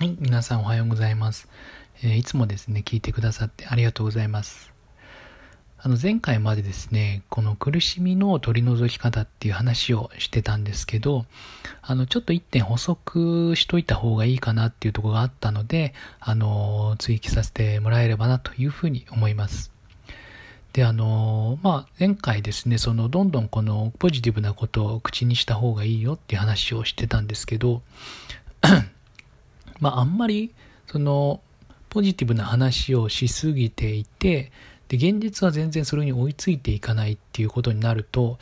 はい、皆さんおはようございます。えー、いつもですね、聞いてくださってありがとうございます。あの、前回までですね、この苦しみの取り除き方っていう話をしてたんですけど、あの、ちょっと一点補足しといた方がいいかなっていうところがあったので、あの、追記させてもらえればなというふうに思います。で、あの、まあ、前回ですね、その、どんどんこのポジティブなことを口にした方がいいよっていう話をしてたんですけど、まあ、あんまり、その、ポジティブな話をしすぎていて、で、現実は全然それに追いついていかないっていうことになると、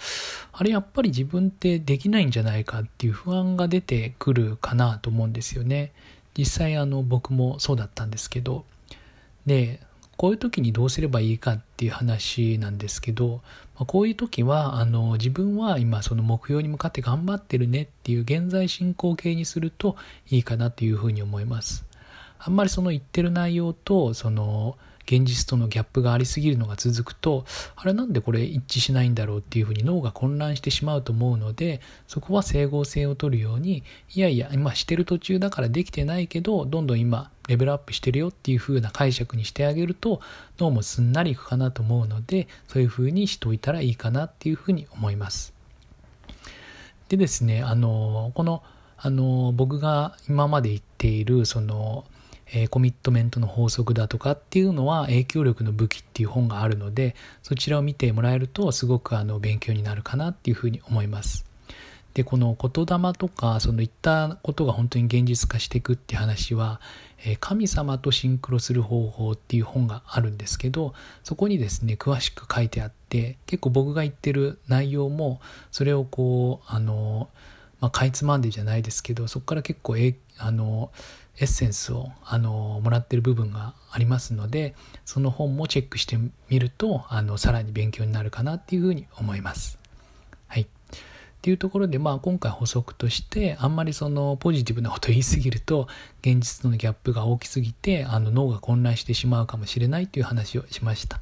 あれやっぱり自分ってできないんじゃないかっていう不安が出てくるかなと思うんですよね。実際あの僕もそうだったんですけど。で、こういう時にどうすればいいかっていう話なんですけど、まこういう時は、あの、自分は今その目標に向かって頑張ってるねっていう現在進行形にするといいかなというふうに思います。あんまりその言ってる内容と、その、現実とのギャップがありすぎるのが続くと、あれなんでこれ一致しないんだろうっていうふうに脳が混乱してしまうと思うので、そこは整合性を取るように、いやいや、今してる途中だからできてないけど、どんどん今レベルアップしてるよっていう風な解釈にしてあげると、脳もすんなりいくかなと思うので、そういう風にしといたらいいかなっていう風に思います。でですね、あの、この、あの、僕が今まで言っている、その、えー、コミットメントの法則だとかっていうのは影響力の武器っていう本があるのでそちらを見てもらえるとすごくあの勉強になるかなっていうふうに思います。でこの言霊とかその言ったことが本当に現実化していくっていう話は「神様とシンクロする方法」っていう本があるんですけどそこにですね詳しく書いてあって結構僕が言ってる内容もそれをこうあの、まあ、かいつまんでじゃないですけどそこから結構えあのエッセンスをあのもらってる部分がありますのでその本もチェックしてみるとあのさらに勉強になるかなっていうふうに思います。はい。っていうところで、まあ、今回補足としてあんまりそのポジティブなこと言い過ぎると現実とのギャップが大きすぎてあの脳が混乱してしまうかもしれないという話をしました。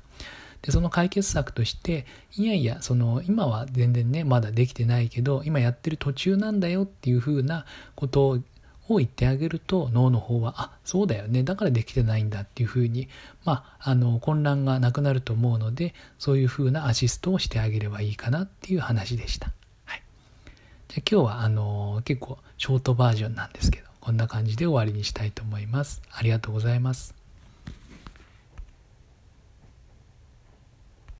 でその解決策としていやいやその今は全然ねまだできてないけど今やってる途中なんだよっていうふうなことを言ってあげると脳の方はあそうだよねだからできてないんだっていうふうにまああの混乱がなくなると思うのでそういうふうなアシストをしてあげればいいかなっていう話でした。はい、じゃ今日はあの結構ショートバージョンなんですけどこんな感じで終わりにしたいと思います。ありがとうございます。